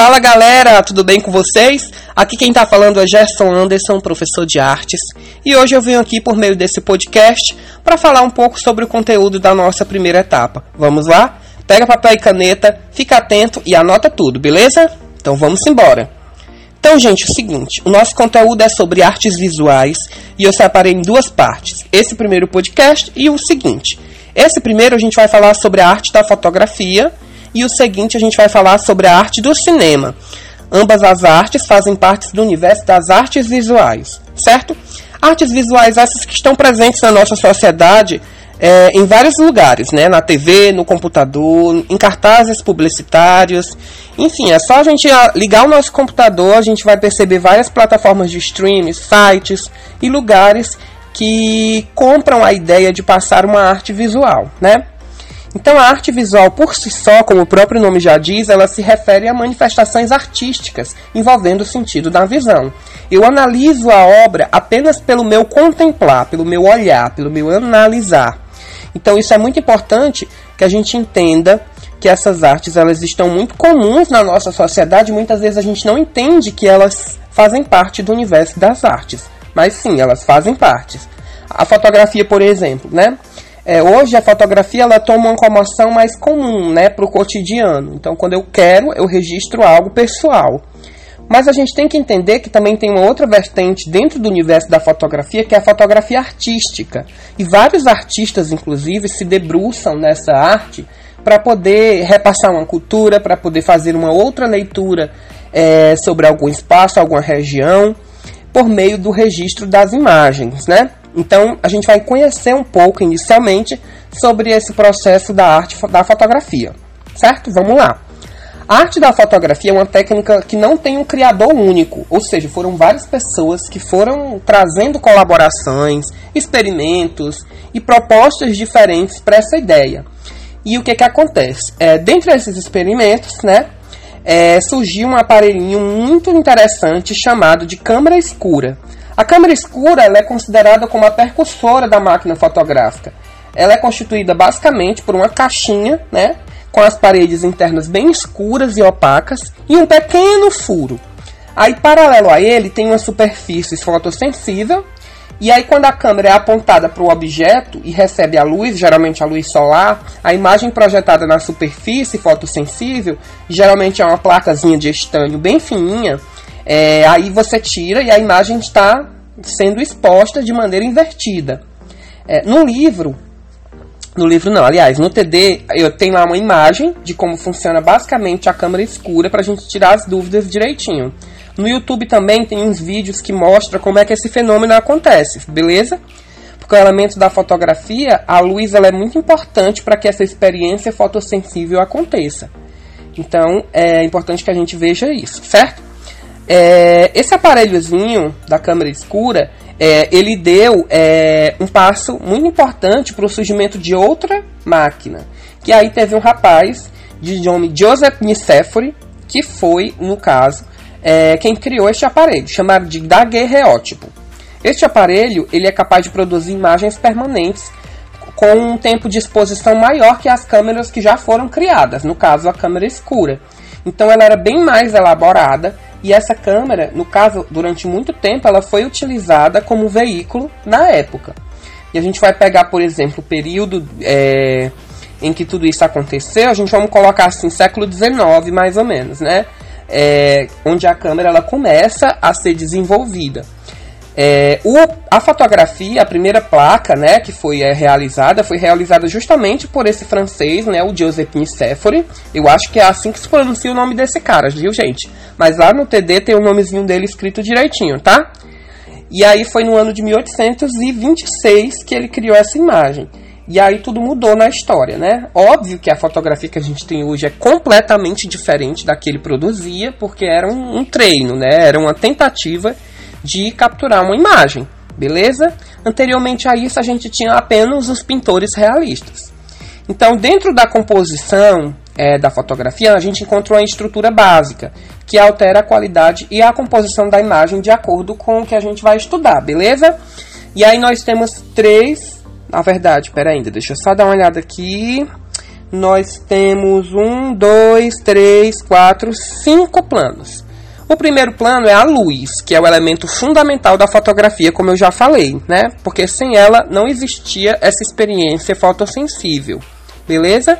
Fala galera, tudo bem com vocês? Aqui quem tá falando é Gerson Anderson, professor de artes, e hoje eu venho aqui por meio desse podcast para falar um pouco sobre o conteúdo da nossa primeira etapa. Vamos lá? Pega papel e caneta, fica atento e anota tudo, beleza? Então vamos embora. Então, gente, é o seguinte, o nosso conteúdo é sobre artes visuais e eu separei em duas partes. Esse primeiro podcast e o seguinte. Esse primeiro a gente vai falar sobre a arte da fotografia e o seguinte a gente vai falar sobre a arte do cinema. Ambas as artes fazem parte do universo das artes visuais, certo? Artes visuais essas que estão presentes na nossa sociedade é, em vários lugares, né? Na TV, no computador, em cartazes publicitários. Enfim, é só a gente ligar o nosso computador, a gente vai perceber várias plataformas de streaming, sites e lugares que compram a ideia de passar uma arte visual, né? Então, a arte visual por si só, como o próprio nome já diz, ela se refere a manifestações artísticas envolvendo o sentido da visão. Eu analiso a obra apenas pelo meu contemplar, pelo meu olhar, pelo meu analisar. Então, isso é muito importante que a gente entenda que essas artes elas estão muito comuns na nossa sociedade, muitas vezes a gente não entende que elas fazem parte do universo das artes, mas sim, elas fazem parte. A fotografia, por exemplo, né? É, hoje a fotografia ela toma uma comoção mais comum, né, para o cotidiano. Então, quando eu quero, eu registro algo pessoal. Mas a gente tem que entender que também tem uma outra vertente dentro do universo da fotografia, que é a fotografia artística. E vários artistas, inclusive, se debruçam nessa arte para poder repassar uma cultura, para poder fazer uma outra leitura é, sobre algum espaço, alguma região, por meio do registro das imagens, né? Então, a gente vai conhecer um pouco inicialmente sobre esse processo da arte da fotografia, certo? Vamos lá. A arte da fotografia é uma técnica que não tem um criador único, ou seja, foram várias pessoas que foram trazendo colaborações, experimentos e propostas diferentes para essa ideia. E o que, que acontece? É, dentre esses experimentos, né, é, surgiu um aparelhinho muito interessante chamado de câmera escura. A câmera escura é considerada como a percussora da máquina fotográfica. Ela é constituída basicamente por uma caixinha, né, com as paredes internas bem escuras e opacas e um pequeno furo. Aí, paralelo a ele, tem uma superfície fotossensível. E aí, quando a câmera é apontada para o objeto e recebe a luz, geralmente a luz solar, a imagem projetada na superfície fotossensível, geralmente é uma placazinha de estânio bem fininha, é, aí você tira e a imagem está sendo exposta de maneira invertida. É, no livro, no livro não, aliás, no TD eu tenho lá uma imagem de como funciona basicamente a câmera escura para a gente tirar as dúvidas direitinho. No YouTube também tem uns vídeos que mostram como é que esse fenômeno acontece, beleza? Porque o elemento da fotografia, a luz ela é muito importante para que essa experiência fotossensível aconteça. Então é importante que a gente veja isso, certo? É, esse aparelhozinho da câmera escura, é, ele deu é, um passo muito importante para o surgimento de outra máquina. Que aí teve um rapaz de nome Joseph Nicéphore, que foi, no caso, é, quem criou este aparelho, chamado de daguerreótipo. Este aparelho ele é capaz de produzir imagens permanentes com um tempo de exposição maior que as câmeras que já foram criadas, no caso a câmera escura. Então ela era bem mais elaborada e essa câmera, no caso, durante muito tempo, ela foi utilizada como veículo na época. E a gente vai pegar, por exemplo, o período é, em que tudo isso aconteceu, a gente vamos colocar assim, século XIX mais ou menos, né? É, onde a câmera ela começa a ser desenvolvida. É, o, a fotografia, a primeira placa né, que foi é, realizada, foi realizada justamente por esse francês, né, o Joseph Nicéphore. Eu acho que é assim que se pronuncia o nome desse cara, viu, gente? Mas lá no TD tem o nomezinho dele escrito direitinho, tá? E aí foi no ano de 1826 que ele criou essa imagem. E aí tudo mudou na história, né? Óbvio que a fotografia que a gente tem hoje é completamente diferente da que ele produzia, porque era um, um treino, né? Era uma tentativa de capturar uma imagem, beleza? Anteriormente a isso, a gente tinha apenas os pintores realistas. Então, dentro da composição é, da fotografia, a gente encontrou a estrutura básica, que altera a qualidade e a composição da imagem de acordo com o que a gente vai estudar, beleza? E aí nós temos três, na verdade, pera ainda, deixa eu só dar uma olhada aqui. nós temos um, dois, três, quatro, cinco planos. O primeiro plano é a luz, que é o elemento fundamental da fotografia, como eu já falei, né? Porque sem ela não existia essa experiência fotossensível, beleza?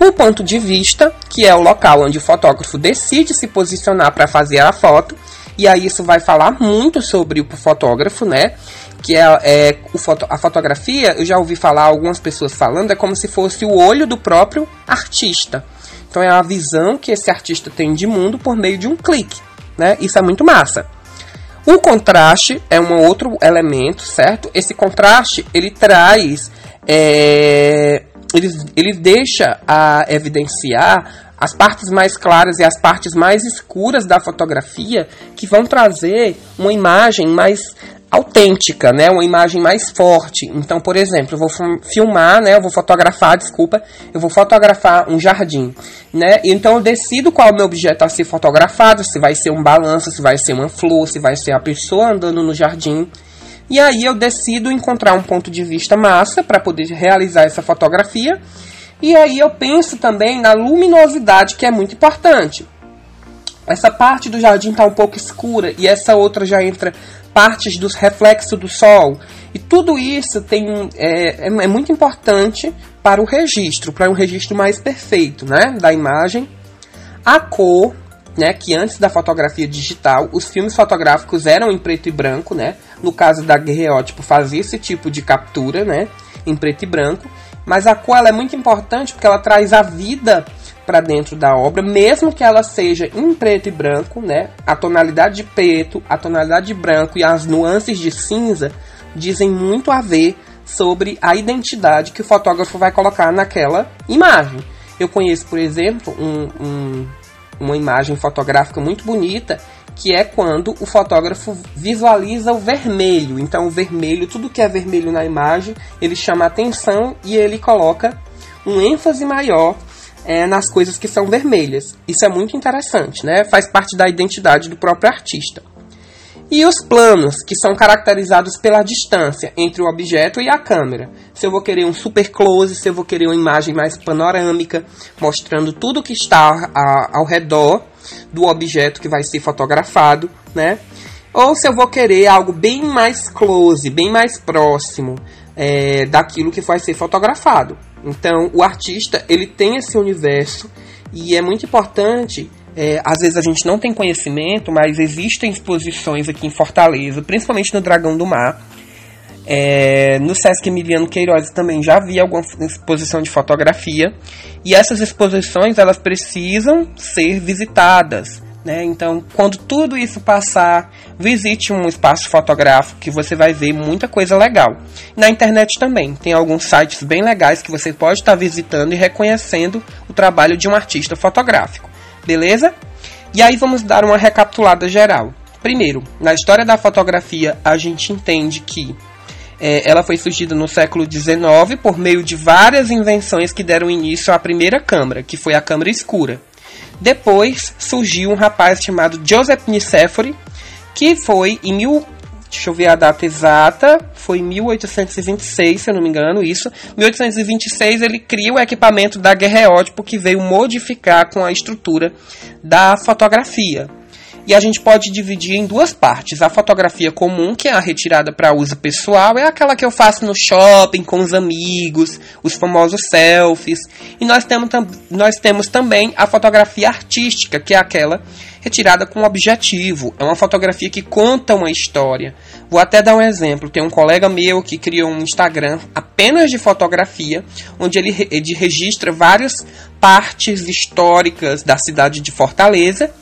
O ponto de vista, que é o local onde o fotógrafo decide se posicionar para fazer a foto, e aí isso vai falar muito sobre o fotógrafo, né? Que é, é o foto, a fotografia, eu já ouvi falar algumas pessoas falando, é como se fosse o olho do próprio artista. Então é a visão que esse artista tem de mundo por meio de um clique né? Isso é muito massa. O contraste é um outro elemento, certo? Esse contraste ele traz, é, ele, ele deixa a evidenciar as partes mais claras e as partes mais escuras da fotografia que vão trazer uma imagem mais autêntica, né? Uma imagem mais forte. Então, por exemplo, eu vou filmar, né? Eu vou fotografar, desculpa, eu vou fotografar um jardim, né? Então eu decido qual é o meu objeto a ser fotografado, se vai ser um balanço, se vai ser uma flor, se vai ser a pessoa andando no jardim. E aí eu decido encontrar um ponto de vista massa para poder realizar essa fotografia. E aí eu penso também na luminosidade, que é muito importante. Essa parte do jardim está um pouco escura e essa outra já entra partes dos reflexos do Sol. E tudo isso tem, é, é, é muito importante para o registro, para um registro mais perfeito né, da imagem. A cor, né, que antes da fotografia digital, os filmes fotográficos eram em preto e branco, né? No caso da guerreótipo fazia esse tipo de captura, né, em preto e branco. Mas a cor ela é muito importante porque ela traz a vida para dentro da obra, mesmo que ela seja em preto e branco, né? A tonalidade de preto, a tonalidade de branco e as nuances de cinza dizem muito a ver sobre a identidade que o fotógrafo vai colocar naquela imagem. Eu conheço, por exemplo, um, um, uma imagem fotográfica muito bonita que é quando o fotógrafo visualiza o vermelho. Então, o vermelho, tudo que é vermelho na imagem, ele chama atenção e ele coloca um ênfase maior é, nas coisas que são vermelhas. Isso é muito interessante, né? Faz parte da identidade do próprio artista. E os planos, que são caracterizados pela distância entre o objeto e a câmera. Se eu vou querer um super close, se eu vou querer uma imagem mais panorâmica, mostrando tudo que está ao redor do objeto que vai ser fotografado, né? Ou se eu vou querer algo bem mais close, bem mais próximo é, daquilo que vai ser fotografado. Então, o artista ele tem esse universo e é muito importante. É, às vezes a gente não tem conhecimento, mas existem exposições aqui em Fortaleza, principalmente no Dragão do Mar. É, no Sesc Emiliano Queiroz também já vi alguma exposição de fotografia e essas exposições elas precisam ser visitadas né? Então, quando tudo isso passar, visite um espaço fotográfico que você vai ver muita coisa legal. Na internet também, tem alguns sites bem legais que você pode estar visitando e reconhecendo o trabalho de um artista fotográfico. Beleza? E aí vamos dar uma recapitulada geral. Primeiro, na história da fotografia, a gente entende que é, ela foi surgida no século XIX por meio de várias invenções que deram início à primeira câmera, que foi a câmera escura. Depois surgiu um rapaz chamado Joseph Nicéphore, que foi em mil, deixa eu ver a data exata, foi em 1826, se eu não me engano, isso. 1826 ele cria o equipamento da daguerreótipo que veio modificar com a estrutura da fotografia. E a gente pode dividir em duas partes. A fotografia comum, que é a retirada para uso pessoal, é aquela que eu faço no shopping com os amigos, os famosos selfies. E nós temos, nós temos também a fotografia artística, que é aquela retirada com objetivo. É uma fotografia que conta uma história. Vou até dar um exemplo. Tem um colega meu que criou um Instagram apenas de fotografia, onde ele, ele registra várias partes históricas da cidade de Fortaleza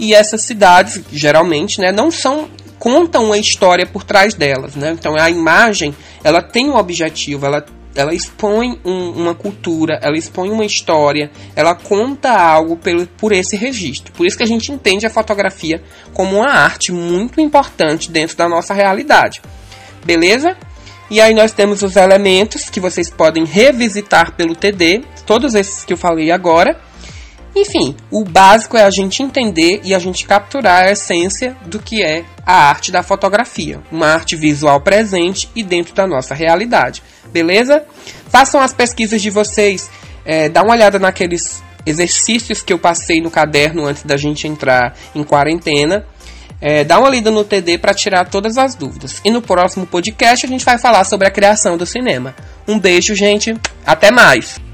e essas cidades, geralmente, né, não são contam uma história por trás delas, né? Então a imagem, ela tem um objetivo, ela ela expõe um, uma cultura, ela expõe uma história, ela conta algo pelo, por esse registro. Por isso que a gente entende a fotografia como uma arte muito importante dentro da nossa realidade. Beleza? E aí nós temos os elementos que vocês podem revisitar pelo TD, todos esses que eu falei agora. Enfim, o básico é a gente entender e a gente capturar a essência do que é a arte da fotografia, uma arte visual presente e dentro da nossa realidade. Beleza? Façam as pesquisas de vocês. é, dá uma olhada naqueles exercícios que eu passei no caderno antes da gente entrar em quarentena. É, dá uma lida no TD para tirar todas as dúvidas. E no próximo podcast a gente vai falar sobre a criação do cinema. Um beijo, gente. Até mais!